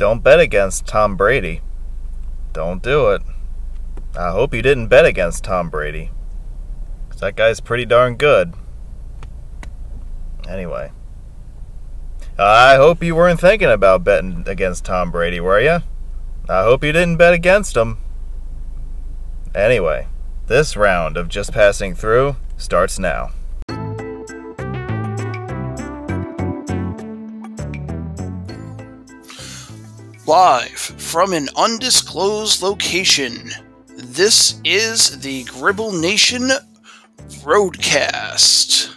don't bet against Tom Brady. Don't do it. I hope you didn't bet against Tom Brady. Because that guy's pretty darn good. Anyway. I hope you weren't thinking about betting against Tom Brady, were you? I hope you didn't bet against him. Anyway, this round of Just Passing Through starts now. Live from an undisclosed location, this is the Gribble Nation Roadcast.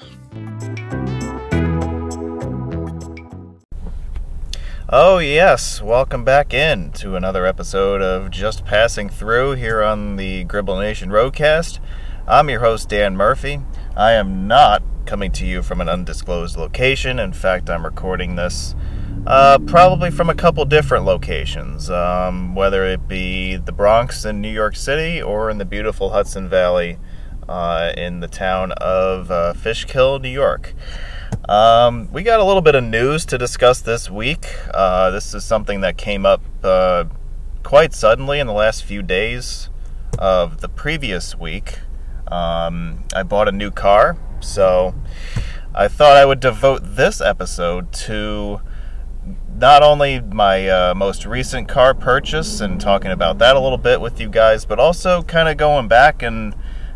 Oh, yes, welcome back in to another episode of Just Passing Through here on the Gribble Nation Roadcast. I'm your host, Dan Murphy. I am not coming to you from an undisclosed location. In fact, I'm recording this uh, probably from a couple different locations, um, whether it be the Bronx in New York City or in the beautiful Hudson Valley uh, in the town of uh, Fishkill, New York. Um, we got a little bit of news to discuss this week. Uh, this is something that came up uh, quite suddenly in the last few days of the previous week. Um, I bought a new car, so I thought I would devote this episode to not only my uh, most recent car purchase and talking about that a little bit with you guys, but also kind of going back and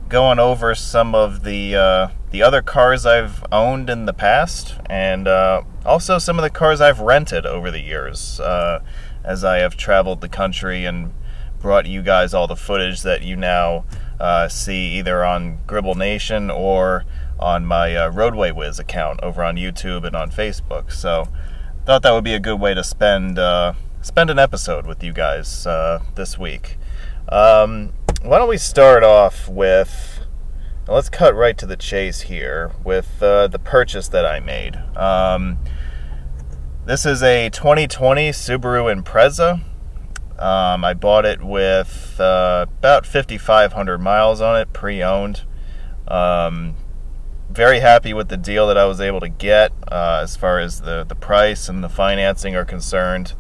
going over some of the uh, the other cars I've owned in the past, and uh, also some of the cars I've rented over the years, uh, as I have traveled the country and brought you guys all the footage that you now uh, see either on Gribble Nation or on my uh, Roadway Wiz account over on YouTube and on Facebook. So thought that would be a good way to spend uh, spend an episode with you guys uh, this week. Um, why don't we start off with? Let's cut right to the chase here with uh, the purchase that I made. Um, this is a 2020 Subaru Impreza. Um, I bought it with uh, about 5,500 miles on it, pre-owned. Um, very happy with the deal that I was able to get uh, as far as the, the price and the financing are concerned.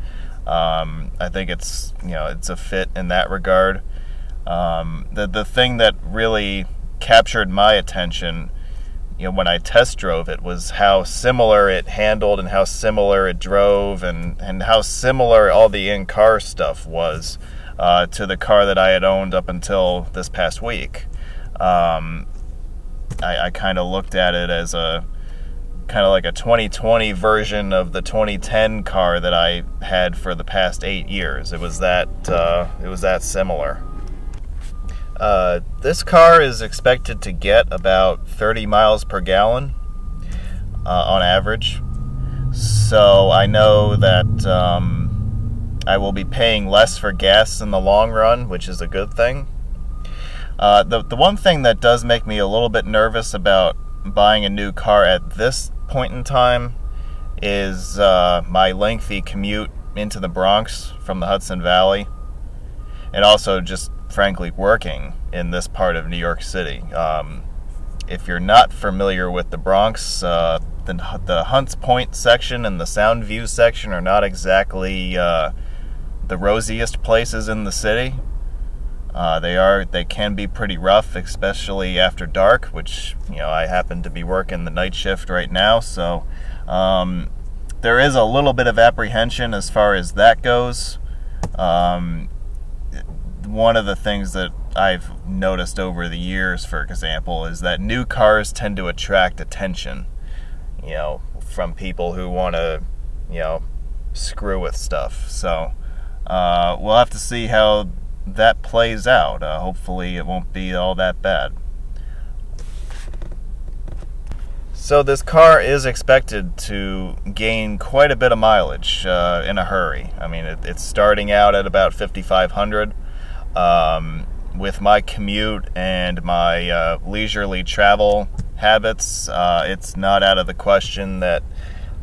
Um, I think it's you know it's a fit in that regard. Um, the the thing that really captured my attention, you know, when I test drove it was how similar it handled and how similar it drove and and how similar all the in car stuff was uh, to the car that I had owned up until this past week. Um, I, I kind of looked at it as a kind of like a 2020 version of the 2010 car that I had for the past eight years. It was that uh, it was that similar. Uh, this car is expected to get about 30 miles per gallon uh, on average. So I know that um, I will be paying less for gas in the long run, which is a good thing. Uh, the the one thing that does make me a little bit nervous about buying a new car at this point in time is uh, my lengthy commute into the Bronx from the Hudson Valley, and also just frankly working in this part of New York City. Um, if you're not familiar with the Bronx, uh, the, the Hunts Point section and the Soundview section are not exactly uh, the rosiest places in the city. Uh, they are they can be pretty rough, especially after dark, which you know I happen to be working the night shift right now, so um, there is a little bit of apprehension as far as that goes. Um, one of the things that I've noticed over the years, for example, is that new cars tend to attract attention, you know, from people who want to, you know, screw with stuff. So uh, we'll have to see how that plays out. Uh, hopefully, it won't be all that bad. So, this car is expected to gain quite a bit of mileage uh, in a hurry. I mean, it, it's starting out at about 5,500. Um, with my commute and my uh, leisurely travel habits, uh, it's not out of the question that,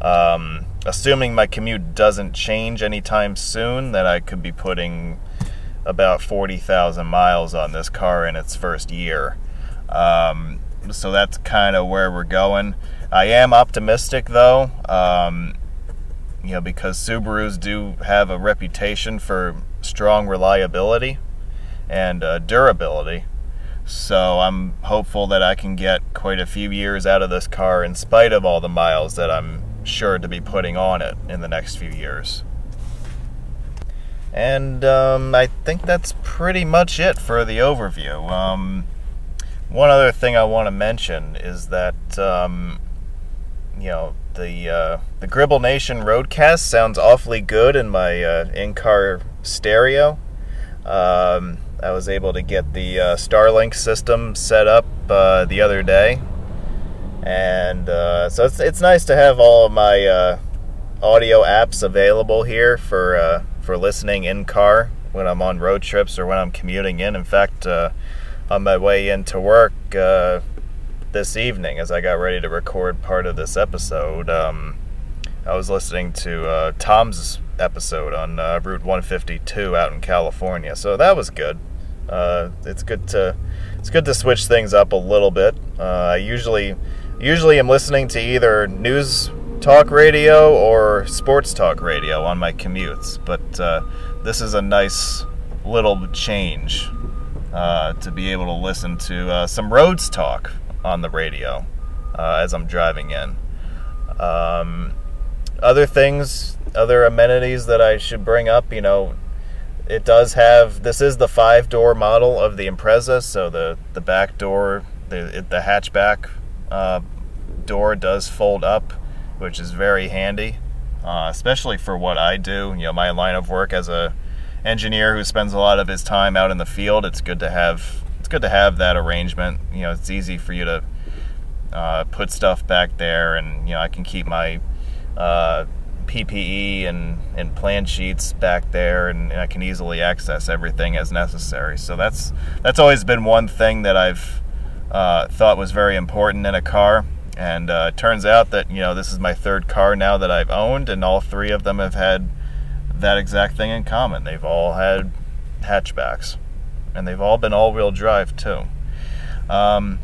um, assuming my commute doesn't change anytime soon, that I could be putting about 40,000 miles on this car in its first year. Um, so that's kind of where we're going. I am optimistic though. Um, you know, because Subarus do have a reputation for strong reliability and uh, durability. So I'm hopeful that I can get quite a few years out of this car in spite of all the miles that I'm sure to be putting on it in the next few years. And um, I think that's pretty much it for the overview. Um, one other thing I want to mention is that um, you know the uh, the Gribble Nation Roadcast sounds awfully good in my uh, in-car stereo. Um, I was able to get the uh, Starlink system set up uh, the other day, and uh, so it's it's nice to have all of my uh, audio apps available here for for listening in car when I'm on road trips or when I'm commuting in. In fact, uh, on my way into work this evening, as I got ready to record part of this episode, um, I was listening to Tom's episode on uh, Route 152 out in California. So that was good. Uh, it's good to it's good to switch things up a little bit. Uh, I usually usually am listening to either news talk radio or sports talk radio on my commutes, but uh, this is a nice little change uh, to be able to listen to uh, some roads talk on the radio as I'm driving in. Um, other things, other amenities that I should bring up, you know, it does have this is the five door model of the Impreza, so the the back door, the the hatchback uh, door does fold up, which is very handy, uh, especially for what I do. You know, my line of work as a engineer who spends a lot of his time out in the field. It's good to have it's good to have that arrangement. You know, it's easy for you to uh, put stuff back there, and you know, I can keep my uh, PPE and, and plan sheets back there, and, and, I can easily access everything as necessary. So that's that's always been one thing that I've uh, thought was very important in a car. And uh, it turns out that you know this is my third car now that I've owned, and all three of them have had that exact thing in common. They've all had hatchbacks, and they've all been all-wheel drive too. Um,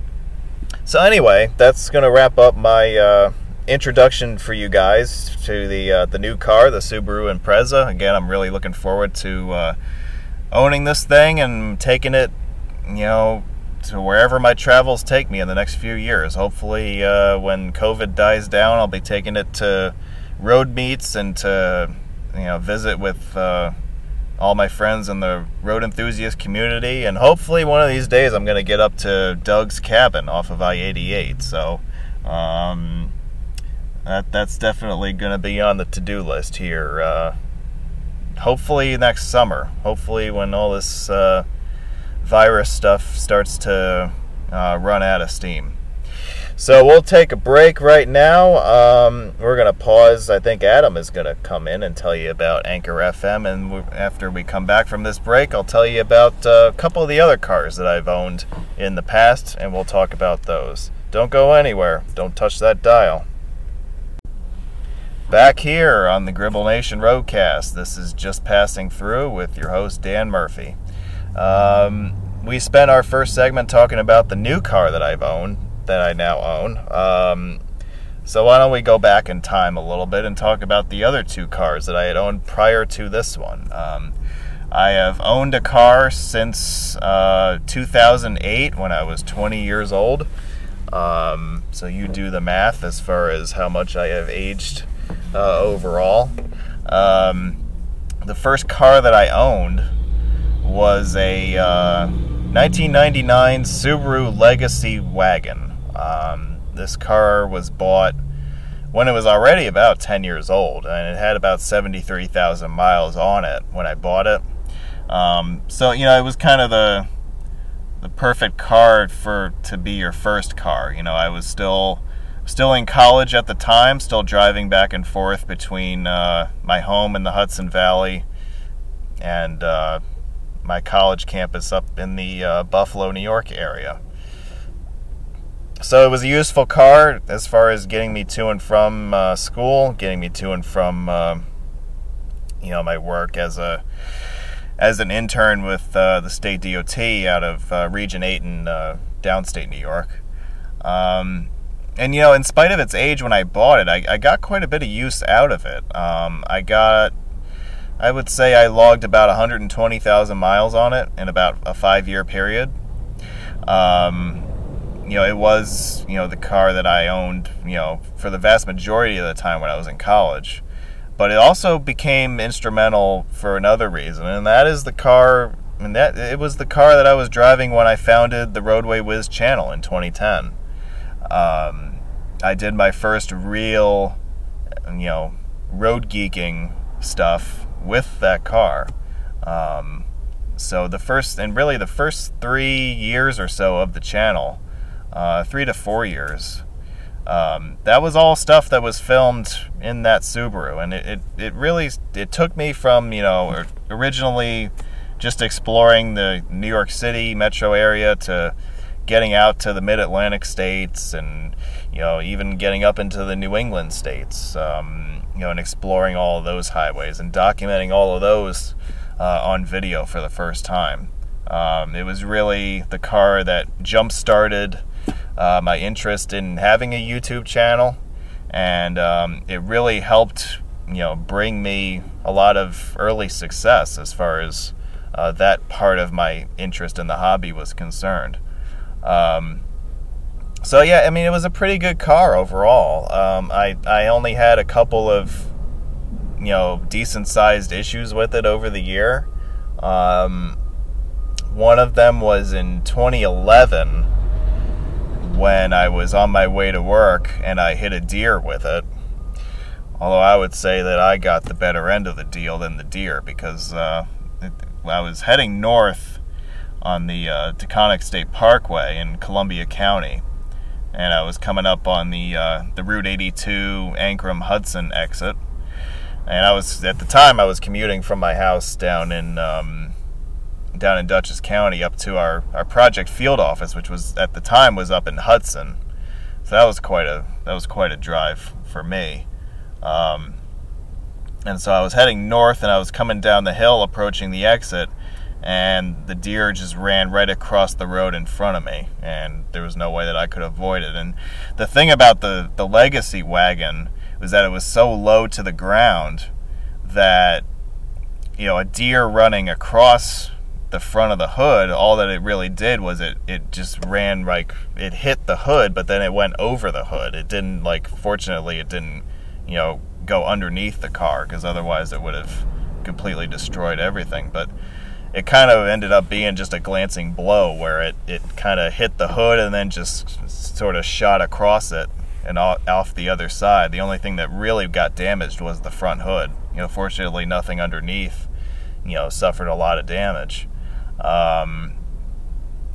so anyway, that's going to wrap up my uh, introduction for you guys to the uh, the new car, the Subaru Impreza. Again, I'm really looking forward to uh, owning this thing and taking it, you know, to wherever my travels take me in the next few years. Hopefully, uh, when COVID dies down, I'll be taking it to road meets and to you know visit with uh, all my friends in the road enthusiast community. And hopefully, one of these days, I'm going to get up to Doug's cabin off of I-88. So. Um, that that's definitely going to be on the to-do list here. Uh, hopefully next summer. Hopefully when all this uh, virus stuff starts to uh, run out of steam. So we'll take a break right now. Um, we're going to pause. I think Adam is going to come in and tell you about Anchor FM. And we, after we come back from this break, I'll tell you about uh, a couple of the other cars that I've owned in the past, and we'll talk about those. Don't go anywhere. Don't touch that dial. Back here on the Gribble Nation Roadcast, this is just passing through with your host Dan Murphy. Um, we spent our first segment talking about the new car that I've owned, that I now own. Um, so why don't we go back in time a little bit and talk about the other two cars that I had owned prior to this one. Um, I have owned a car since uh, 2008 when I was 20 years old. Um, so you do the math as far as how much I have aged uh, overall. Um, the first car that I owned was a uh, 1999 Subaru Legacy wagon. Um, this car was bought when it was already about 10 years old, and it had about 73,000 miles on it when I bought it. Um, so you know, it was kind of the the perfect car for to be your first car. You know, I was still still in college at the time, still driving back and forth between uh, my home in the Hudson Valley and uh, my college campus up in the uh, Buffalo, New York area. So it was a useful car as far as getting me to and from uh, school, getting me to and from uh, you know my work as a as an intern with uh, the state DOT out of Region Eight in downstate New York. Um, and you know, in spite of its age when I bought it, I, I got quite a bit of use out of it. Um, I got, I would say, I logged about 120,000 miles on it in about a five-year period. Um, you know, it was you know the car that I owned, you know, for the vast majority of the time when I was in college. But it also became instrumental for another reason, and that is the car. And that it was the car that I was driving when I founded the Roadway Wiz channel in 2010. Um, I did my first real, you know, road geeking stuff with that car. Um, so the first, and really the first three years or so of the channel, uh, three to four years, um, that was all stuff that was filmed in that Subaru, and it, it, it really it took me from you know originally just exploring the New York City metro area to getting out to the Mid Atlantic states and you know even getting up into the New England states, um, you know, and exploring all of those highways and documenting all of those uh, on video for the first time. Um, it was really the car that jump started uh, my interest in having a YouTube channel, and um, it really helped you know bring me a lot of early success as far as uh, that part of my interest in the hobby was concerned. Um, so yeah, I mean it was a pretty good car overall. Um, I I only had a couple of you know decent sized issues with it over the year. Um, one of them was in 2011 when I was on my way to work and I hit a deer with it. Although I would say that I got the better end of the deal than the deer because uh, it, I was heading north on the uh, Taconic State Parkway in Columbia County, and I was coming up on the uh, the Route 82 Ancram Hudson exit, and I was at the time I was commuting from my house down in um, down in Dutchess County up to our, our project field office, which was at the time was up in Hudson. So that was quite a that was quite a drive for me. Um, and so I was heading north, and I was coming down the hill, approaching the exit, and the deer just ran right across the road in front of me, and there was no way that I could avoid it. And the thing about the the legacy wagon was that it was so low to the ground that you know a deer running across the front of the hood, all that it really did was it it just ran like it hit the hood, but then it went over the hood. It didn't like fortunately it didn't you know go underneath the car because otherwise it would have completely destroyed everything. But it kind of ended up being just a glancing blow where it it kind of hit the hood and then just sort of shot across it and off the other side. The only thing that really got damaged was the front hood. You know, fortunately nothing underneath you know suffered a lot of damage um,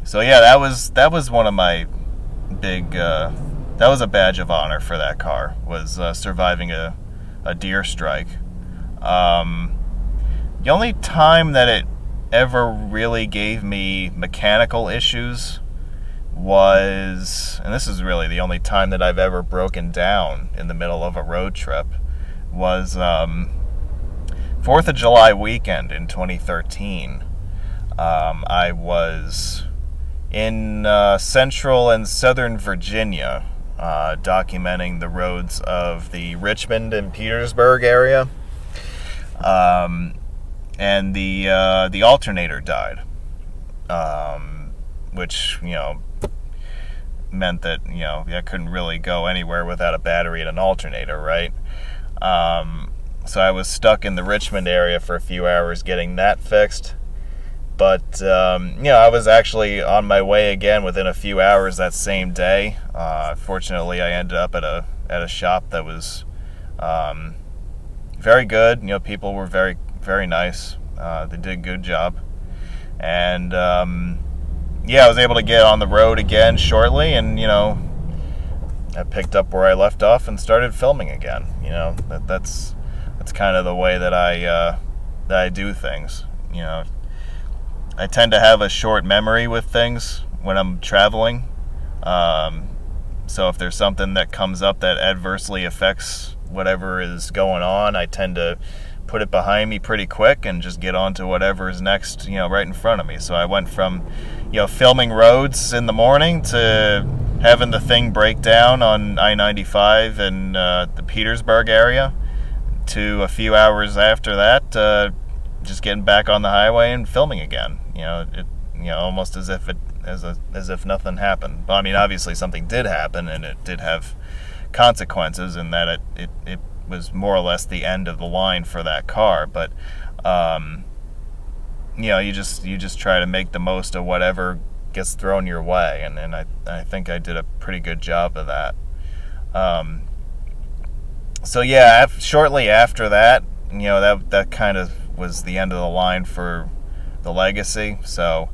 so yeah, that was that was one of my big. Uh, that was a badge of honor for that car was uh, surviving a a deer strike. Um, the only time that it ever really gave me mechanical issues was, and this is really the only time that I've ever broken down in the middle of a road trip, was um, Fourth of July weekend in 2013. Um, I was in uh, central and southern Virginia uh, documenting the roads of the Richmond and Petersburg area. Um, and the uh, the alternator died, um, which you know meant that you know I couldn't really go anywhere without a battery and an alternator, right? Um, so I was stuck in the Richmond area for a few hours getting that fixed. But um, you know, I was actually on my way again within a few hours that same day. Uh, fortunately, I ended up at a at a shop that was um, very good. You know, people were very very nice. Uh, they did a good job, and um, yeah, I was able to get on the road again shortly, and you know, I picked up where I left off and started filming again. You know, that, that's that's kind of the way that I uh, that I do things. You know, I tend to have a short memory with things when I'm traveling. Um, so if there's something that comes up that adversely affects whatever is going on, I tend to put it behind me pretty quick and just get on to whatever is next, you know, right in front of me. So I went from, you know, filming roads in the morning to having the thing break down on I 95 in uh, the Petersburg area to a few hours after that, uh, just getting back on the highway and filming again. You know, it, you know, almost as if it as a, as if nothing happened. But I mean, obviously something did happen, and it did have consequences in that it, it, it was more or less the end of the line for that car. But um, you know, you just you just try to make the most of whatever gets thrown your way, and, and I I think I did a pretty good job of that. Um, so yeah, af- shortly after that, you know that that kind of was the end of the line for the legacy. So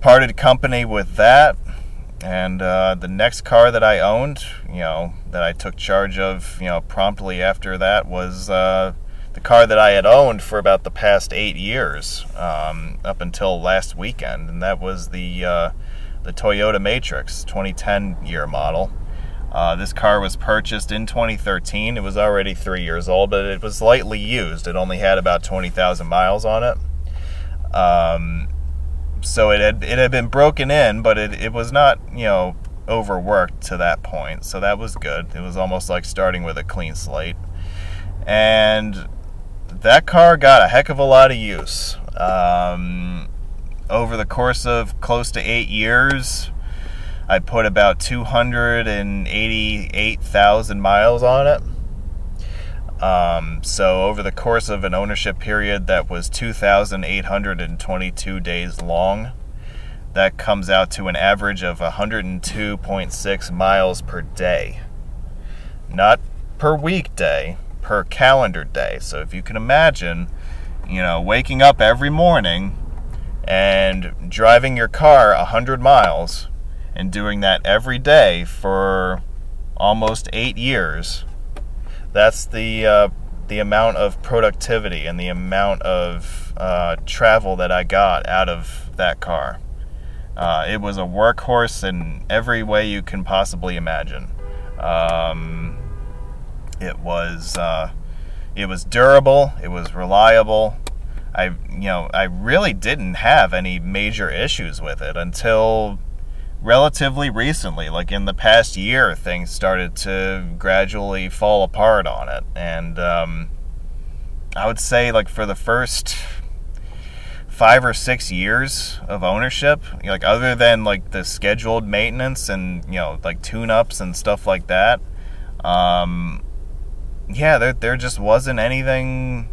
parted company with that, and uh, the next car that I owned, you know, that I took charge of, you know, promptly after that was uh, the car that I had owned for about the past eight years, um, up until last weekend, and that was the uh, the Toyota Matrix 2010 year model. Uh, this car was purchased in 2013. It was already three years old, but it was lightly used. It only had about 20,000 miles on it. Um, so it had it had been broken in, but it, it was not you know overworked to that point. So that was good. It was almost like starting with a clean slate. And that car got a heck of a lot of use. Um, over the course of close to eight years, I put about 288,000 miles on it. Um, so, over the course of an ownership period that was 2,822 days long, that comes out to an average of 102.6 miles per day. Not per weekday, per calendar day. So if you can imagine, you know, waking up every morning and driving your car 100 miles and doing that every day for almost 8 years, that's the uh, the amount of productivity and the amount of uh, travel that I got out of that car. Uh, it was a workhorse in every way you can possibly imagine. Um, it was uh, it was durable. It was reliable. I you know I really didn't have any major issues with it until relatively recently. Like in the past year, things started to gradually fall apart on it, and um, I would say like for the first five or six years of ownership, like other than like the scheduled maintenance and you know like tune-ups and stuff like that, um, yeah, there there just wasn't anything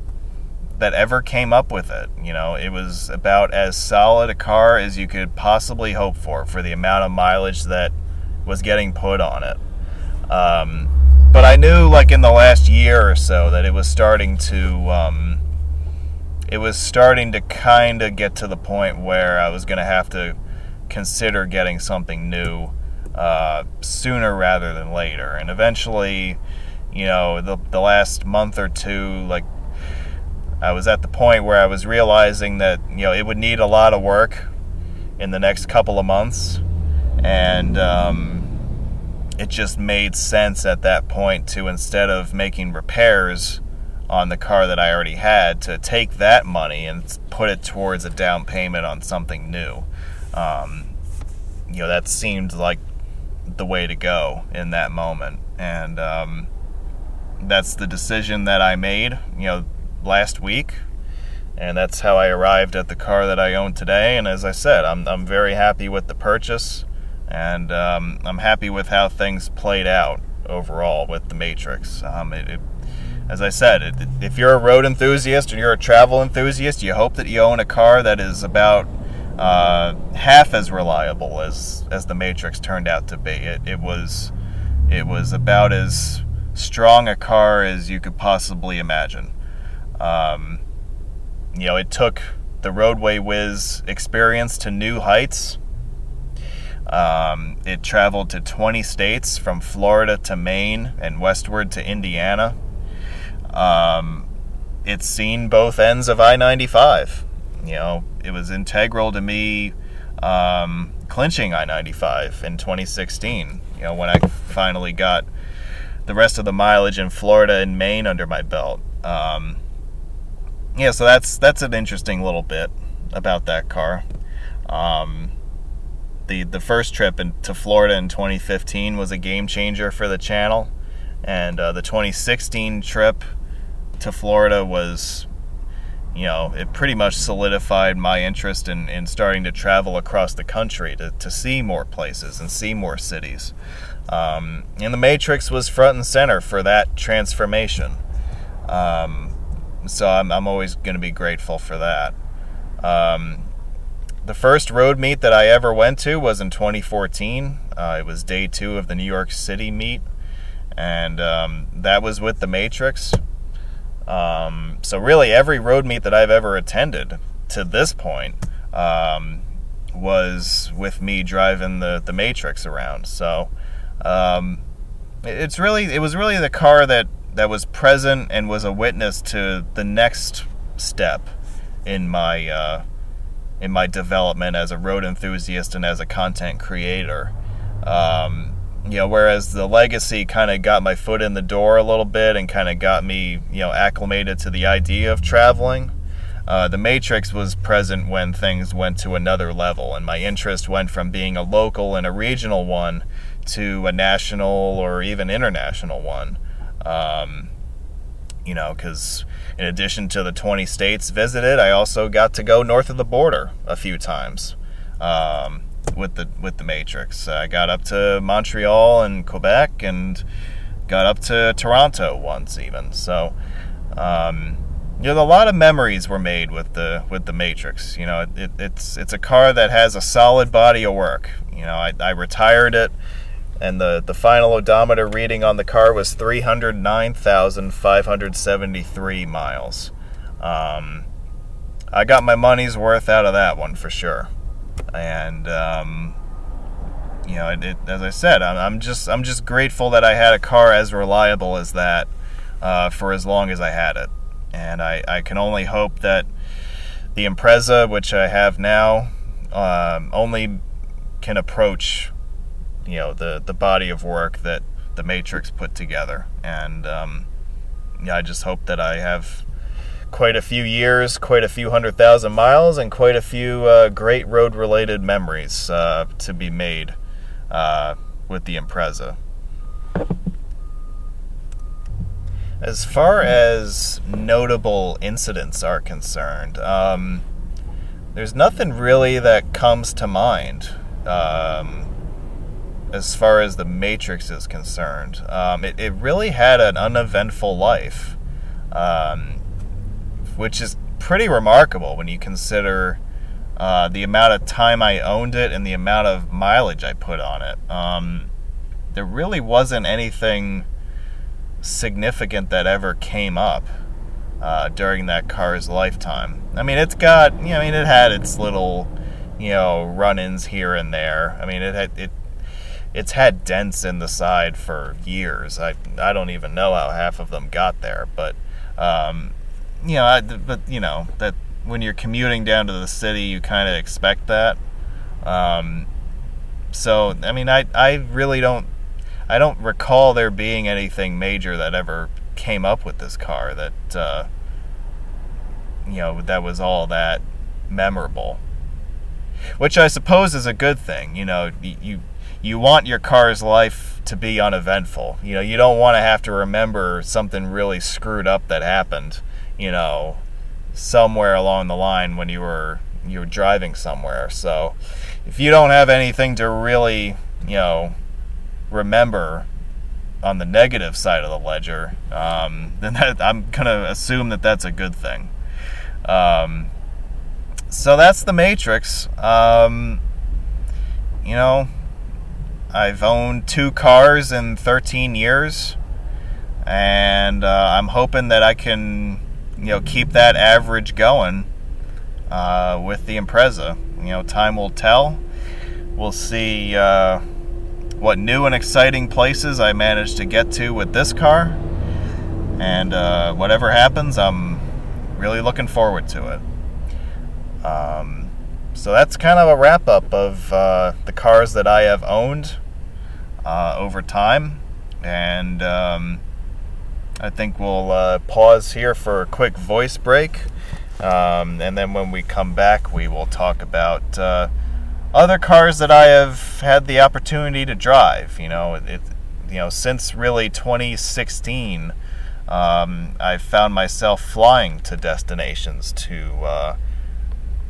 that ever came up with it. You know, it was about as solid a car as you could possibly hope for for the amount of mileage that was getting put on it. Um, but I knew, like in the last year or so, that it was starting to. Um, it was starting to kind of get to the point where I was going to have to consider getting something new uh, sooner rather than later. And eventually, you know, the, the last month or two, like, I was at the point where I was realizing that, you know, it would need a lot of work in the next couple of months. And um, it just made sense at that point to, instead of making repairs, on the car that I already had to take that money and put it towards a down payment on something new. Um, you know, that seemed like the way to go in that moment. And um, that's the decision that I made, you know, last week. And that's how I arrived at the car that I own today. And as I said, I'm, I'm very happy with the purchase. And um, I'm happy with how things played out overall with the Matrix. Um, it, it as I said, if you're a road enthusiast or you're a travel enthusiast, you hope that you own a car that is about uh, half as reliable as as the Matrix turned out to be. It, it was it was about as strong a car as you could possibly imagine. Um, you know, it took the Roadway Wiz experience to new heights. Um, it traveled to 20 states from Florida to Maine and westward to Indiana. Um, it's seen both ends of I 95. You know, it was integral to me um, clinching I 95 in 2016. You know, when I finally got the rest of the mileage in Florida and Maine under my belt. Um, yeah, so that's that's an interesting little bit about that car. Um, the the first trip in, to Florida in 2015 was a game changer for the channel, and uh, the 2016 trip to Florida was, you know, it pretty much solidified my interest in, in starting to travel across the country to, to see more places and see more cities. Um, and the Matrix was front and center for that transformation. Um, so I'm, I'm always going to be grateful for that. Um, the first road meet that I ever went to was in 2014. Uh, it was day two of the New York City meet, and um, that was with the Matrix. Um, so really, every road meet that I've ever attended to this point um, was with me driving the the Matrix around. So um, it's really it was really the car that that was present and was a witness to the next step in my uh, in my development as a road enthusiast and as a content creator. Um, you know, whereas the legacy kind of got my foot in the door a little bit and kind of got me, you know, acclimated to the idea of traveling. Uh, the Matrix was present when things went to another level, and my interest went from being a local and a regional one to a national or even international one. Um, you know, because in addition to the 20 states visited, I also got to go north of the border a few times um, with the with the Matrix. I got up to Montreal and Quebec, and got up to Toronto once even. So, um, you know, a lot of memories were made with the with the Matrix. You know, it, it's it's a car that has a solid body of work. You know, I, I retired it and the, the final odometer reading on the car was 309,573 miles. Um, I got my money's worth out of that one for sure. And, um, you know, it, it, as I said, I'm, I'm, just I'm just grateful that I had a car as reliable as that uh, for as long as I had it. And I, I can only hope that the Impreza, which I have now, um, only can approach you know the the body of work that the Matrix put together, and um, yeah, I just hope that I have quite a few years, quite a few hundred thousand miles, and quite a few uh, great road-related memories uh, to be made uh, with the Impreza. As far as notable incidents are concerned, um, there's nothing really that comes to mind. Um, as far as the Matrix is concerned. Um, it, it really had an uneventful life, um, which is pretty remarkable when you consider uh, the amount of time I owned it and the amount of mileage I put on it. Um, there really wasn't anything significant that ever came up uh, during that car's lifetime. I mean, it's got, you know, I mean, it had its little, you know, run-ins here and there. I mean, it had it it's had dents in the side for years. I I don't even know how half of them got there, but um, you know, I, but you know that when you're commuting down to the city, you kind of expect that. Um, so I mean, I I really don't I don't recall there being anything major that ever came up with this car that uh, you know that was all that memorable. Which I suppose is a good thing. You know, you you want your car's life to be uneventful. You know, you don't want to have to remember something really screwed up that happened, you know, somewhere along the line when you were you were driving somewhere. So, if you don't have anything to really, you know, remember on the negative side of the ledger, um, then that, I'm gonna assume that that's a good thing. Um, so that's the Matrix. Um, you know, I've owned two cars in 13 years, and uh, I'm hoping that I can, you know, keep that average going uh, with the Impreza. You know, time will tell. We'll see uh, what new and exciting places I manage to get to with this car, and uh, whatever happens, I'm really looking forward to it. Um, so that's kind of a wrap up of uh, the cars that I have owned uh, over time. And um, I think we'll uh, pause here for a quick voice break. Um, and then when we come back, we will talk about uh, other cars that I have had the opportunity to drive. You know, it, you know, since really 2016, um, I've found myself flying to destinations to uh,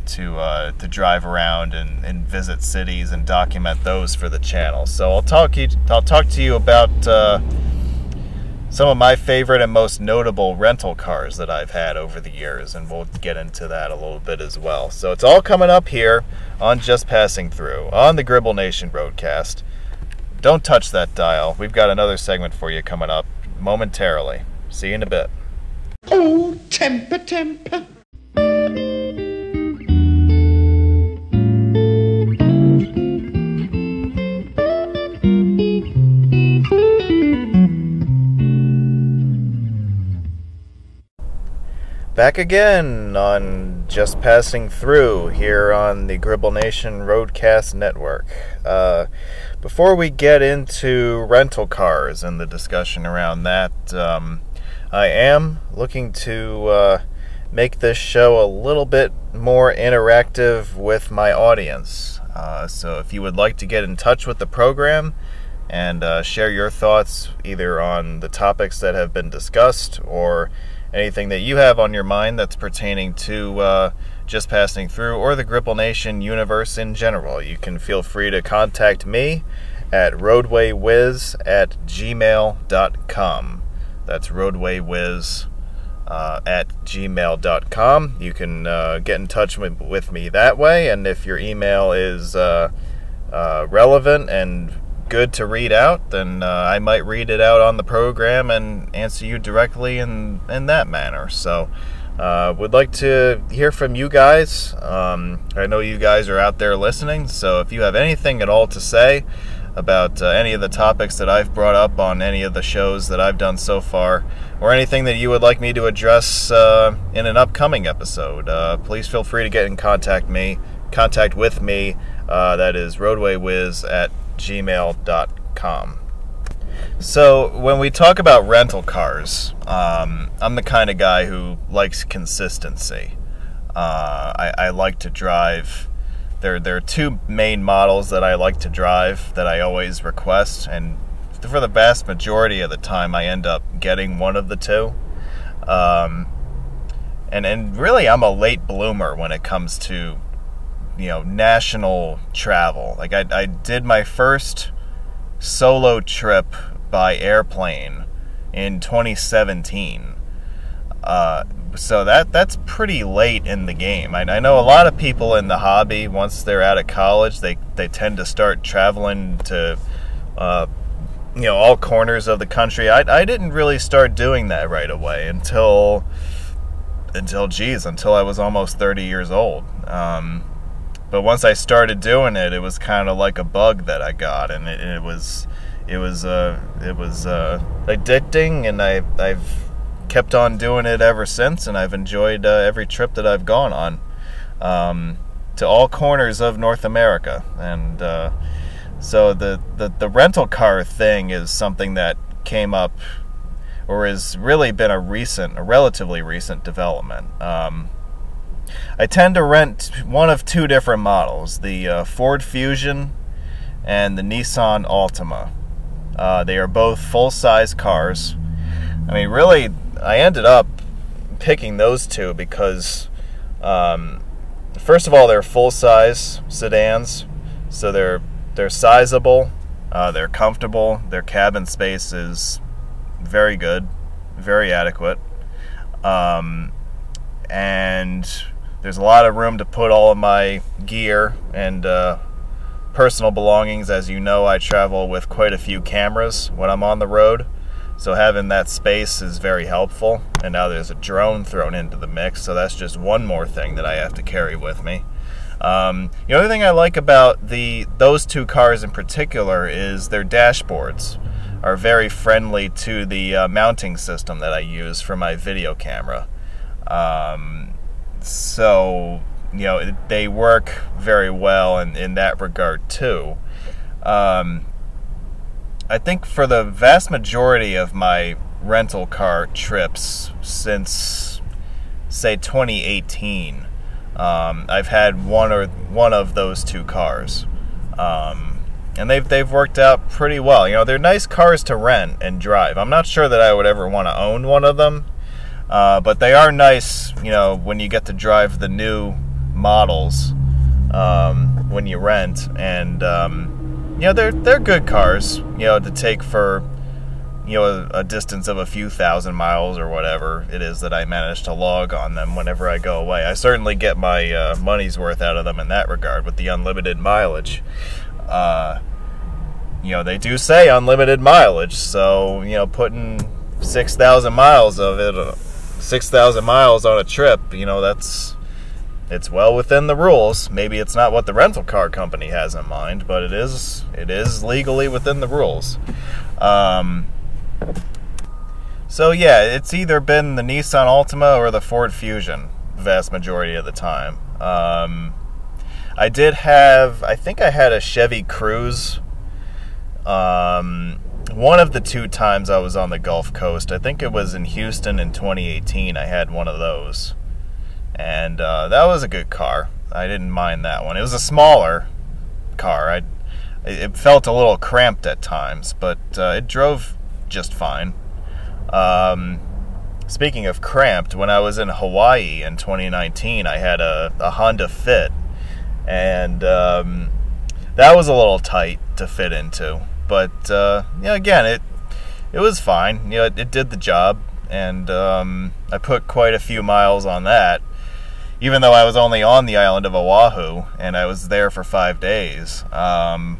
to uh, to drive around and, and visit cities and document those for the channel. So I'll talk you I'll talk to you about uh, some of my favorite and most notable rental cars that I've had over the years, and we'll get into that a little bit as well. So it's all coming up here on Just Passing Through on the Gribble Nation broadcast. Don't touch that dial. We've got another segment for you coming up momentarily. See you in a bit. Oh, temper, temper. Back again on Just Passing Through here on the Gribble Nation Roadcast Network. Uh, before we get into rental cars and the discussion around that, um, I am looking to uh, make this show a little bit more interactive with my audience. Uh, so if you would like to get in touch with the program and uh, share your thoughts either on the topics that have been discussed or anything that you have on your mind that's pertaining to uh, just passing through or the Gribble Nation universe in general. You can feel free to contact me at roadwaywiz at gmail.com. That's roadwaywiz uh, at gmail.com. You can uh, get in touch with, with, me that way, and if your email is uh, uh relevant and good to read out, then uh, I might read it out on the program and answer you directly in in that manner. So, uh, would like to hear from you guys. Um, I know you guys are out there listening, so if you have anything at all to say about uh, any of the topics that I've brought up on any of the shows that I've done so far, or anything that you would like me to address uh, in an upcoming episode, uh, please feel free to get in contact me, contact with me. Uh, that is roadwaywiz at gmail.com. So, when we talk about rental cars, um, I'm the kind of guy who likes consistency. Uh, I, I, like to drive. There, there are two main models that I like to drive that I always request, and for the vast majority of the time, I end up getting one of the two. Um, and and really, I'm a late bloomer when it comes to you know national travel. Like I, I did my first solo trip by airplane in 2017. Uh, so that that's pretty late in the game. I, I, know a lot of people in the hobby once they're out of college, they they tend to start traveling to. Uh, you know all corners of the country. I, I didn't really start doing that right away until until geez until I was almost 30 years old. Um, but once I started doing it, it was kind of like a bug that I got, and it, it was, it was, uh, it was uh, addicting, and I, I've kept on doing it ever since, and I've enjoyed uh, every trip that I've gone on um, to all corners of North America, and uh, so the, the the rental car thing is something that came up, or has really been a recent, a relatively recent development. Um, I tend to rent one of two different models the uh, Ford Fusion and the Nissan Altima. Uh, they are both full size cars. I mean, really, I ended up picking those two because, um, first of all, they're full size sedans, so they're they're sizable, uh, they're comfortable, their cabin space is very good, very adequate, um, and there's a lot of room to put all of my gear and uh, personal belongings. As you know, I travel with quite a few cameras when I'm on the road, so having that space is very helpful. And now there's a drone thrown into the mix, so that's just one more thing that I have to carry with me. Um, the other thing I like about the those two cars in particular is their dashboards are very friendly to the uh, mounting system that I use for my video camera. Um, so you know they work very well in, in that regard too. Um, I think for the vast majority of my rental car trips since say 2018, Um, I've had one or one of those two cars, um, and they've they've worked out pretty well. You know, they're nice cars to rent and drive. I'm not sure that I would ever want to own one of them, uh, but they are nice. You know, when you get to drive the new models um, when you rent, and um, you know they're they're good cars. You know, to take for you know a, a, distance of a few thousand miles or whatever it is that I manage to log on them whenever I go away. I certainly get my uh, money's worth out of them in that regard with the unlimited mileage. Uh, you know they do say unlimited mileage, so you know putting six thousand miles of it, uh, six thousand miles on a trip, you know that's it's well within the rules. Maybe it's not what the rental car company has in mind, but it is it is legally within the rules. Um, so yeah, it's either been the Nissan Altima or the Ford Fusion, vast majority of the time. Um, I did have, I think I had a Chevy Cruze. Um, one of the two times I was on the Gulf Coast, I think it was in Houston in 2018. I had one of those, and uh, that was a good car. I didn't mind that one. It was a smaller car. I, it felt a little cramped at times, but uh, it drove just fine. Um, speaking of cramped, when I was in Hawaii in 2019, I had a, a Honda Fit, and um, that was a little tight to fit into. But uh, again, it it was fine. You know, it, it did the job, and um, I put quite a few miles on that. Even though I was only on the island of Oahu and I was there for five days, um,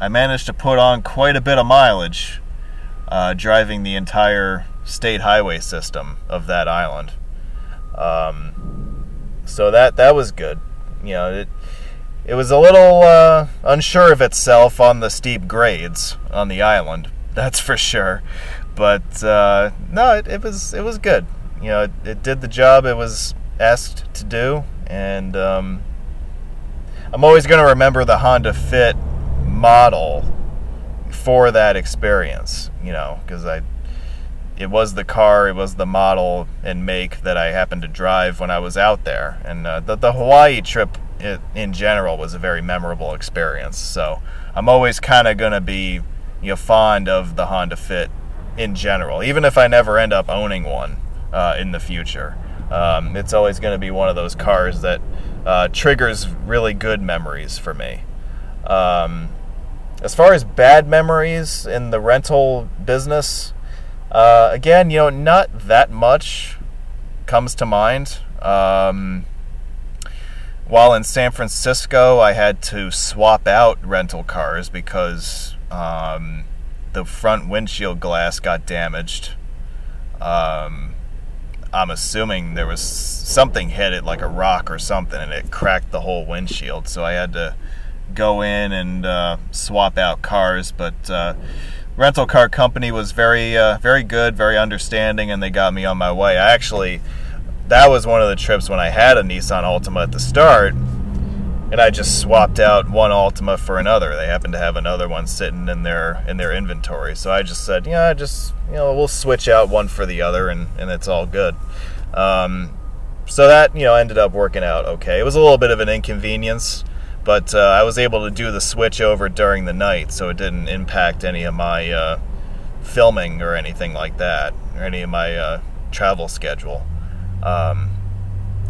I managed to put on quite a bit of mileage uh, driving the entire state highway system of that island. Um, so that that was good. You know, it it was a little uh, unsure of itself on the steep grades on the island. That's for sure. But uh, no, it, it, was it was good. You know, it, it, did the job it was asked to do, and um, I'm always going to remember the Honda Fit model for that experience, you know, because I it was the car, it was the model and make that I happened to drive when I was out there, and uh, the the Hawaii trip it, in general was a very memorable experience. So I'm always kind of gonna be you know fond of the Honda Fit in general, even if I never end up owning one uh, in the future. Um, it's always going to be one of those cars that uh, triggers really good memories for me. Um, as far as bad memories in the rental business, uh, again, you know, not that much comes to mind. Um, while in San Francisco, I had to swap out rental cars because um, the front windshield glass got damaged. Um, I'm assuming there was something hit it, like a rock or something, and it cracked the whole windshield. So I had to go in and uh, swap out cars, but uh, rental car company was very uh, very good, very understanding, and they got me on my way. I actually that was one of the trips when I had a Nissan Altima at the start, and I just swapped out one Altima for another. They happened to have another one sitting in their in their inventory, so I just said, yeah, just you know, we'll switch out one for the other, and and it's all good. Um, so that you know ended up working out okay. It was a little bit of an inconvenience but uh, I was able to do the switch over during the night, so it didn't impact any of my uh, filming or anything like that, or any of my uh, travel schedule. Um,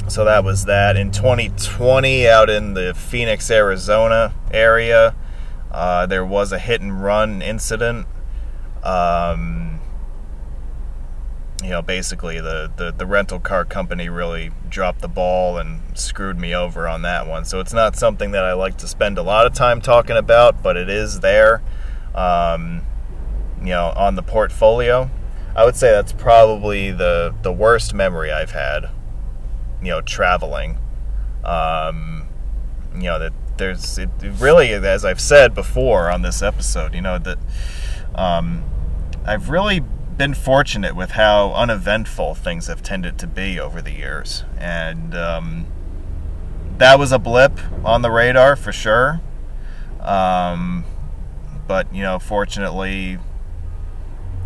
so that was that. In 2020, out in the Phoenix, Arizona area, uh, there was a hit and run incident. Um, you know, basically the, the, the rental car company really dropped the ball and screwed me over on that one. So it's not something that I like to spend a lot of time talking about, but it is there, um, you know, on the portfolio. I would say that's probably the, the worst memory I've had, you know, traveling. Um, you know, that there's, it really, as I've said before on this episode, you know, that um, I've really been fortunate with how uneventful things have tended to be over the years, and um, that was a blip on the radar for sure. Um, but you know, fortunately,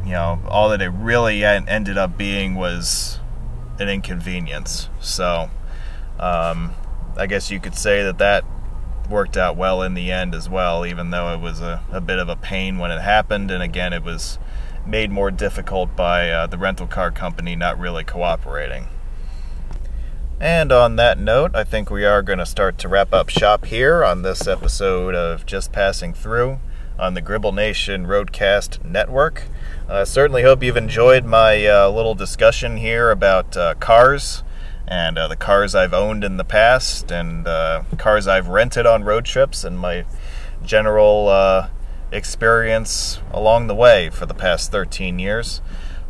you know, all that it really ended up being was an inconvenience. So, um, I guess you could say that that worked out well in the end as well, even though it was a, a bit of a pain when it happened. And again, it was made more difficult by uh, the rental car company not really cooperating. And on that note, I think we are going to start to wrap up shop here on this episode of Just Passing Through on the Gribble Nation Roadcast Network. I uh, certainly hope you've enjoyed my uh, little discussion here about uh, cars and uh, the cars I've owned in the past and uh, cars I've rented on road trips and my general uh, experience along the way for the past 13 years.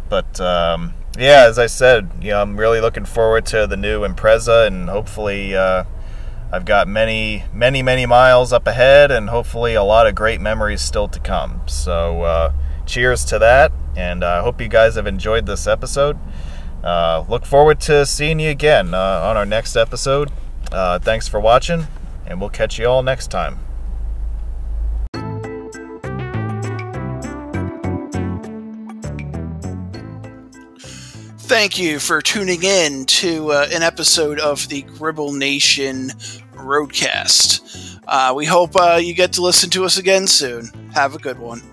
But um, yeah, as I said, you know, I'm really looking forward to the new Impreza and hopefully I've got many, many, many miles up ahead, and hopefully a lot of great memories still to come. So, cheers to that, and I uh, hope you guys have enjoyed this episode. Uh, look forward to seeing you again uh, on our next episode. Uh, thanks for watching, and we'll catch you all next time. Thank you for tuning in to uh, an episode of the Gribble Nation Roadcast. Uh, we hope uh, you get to listen to us again soon. Have a good one.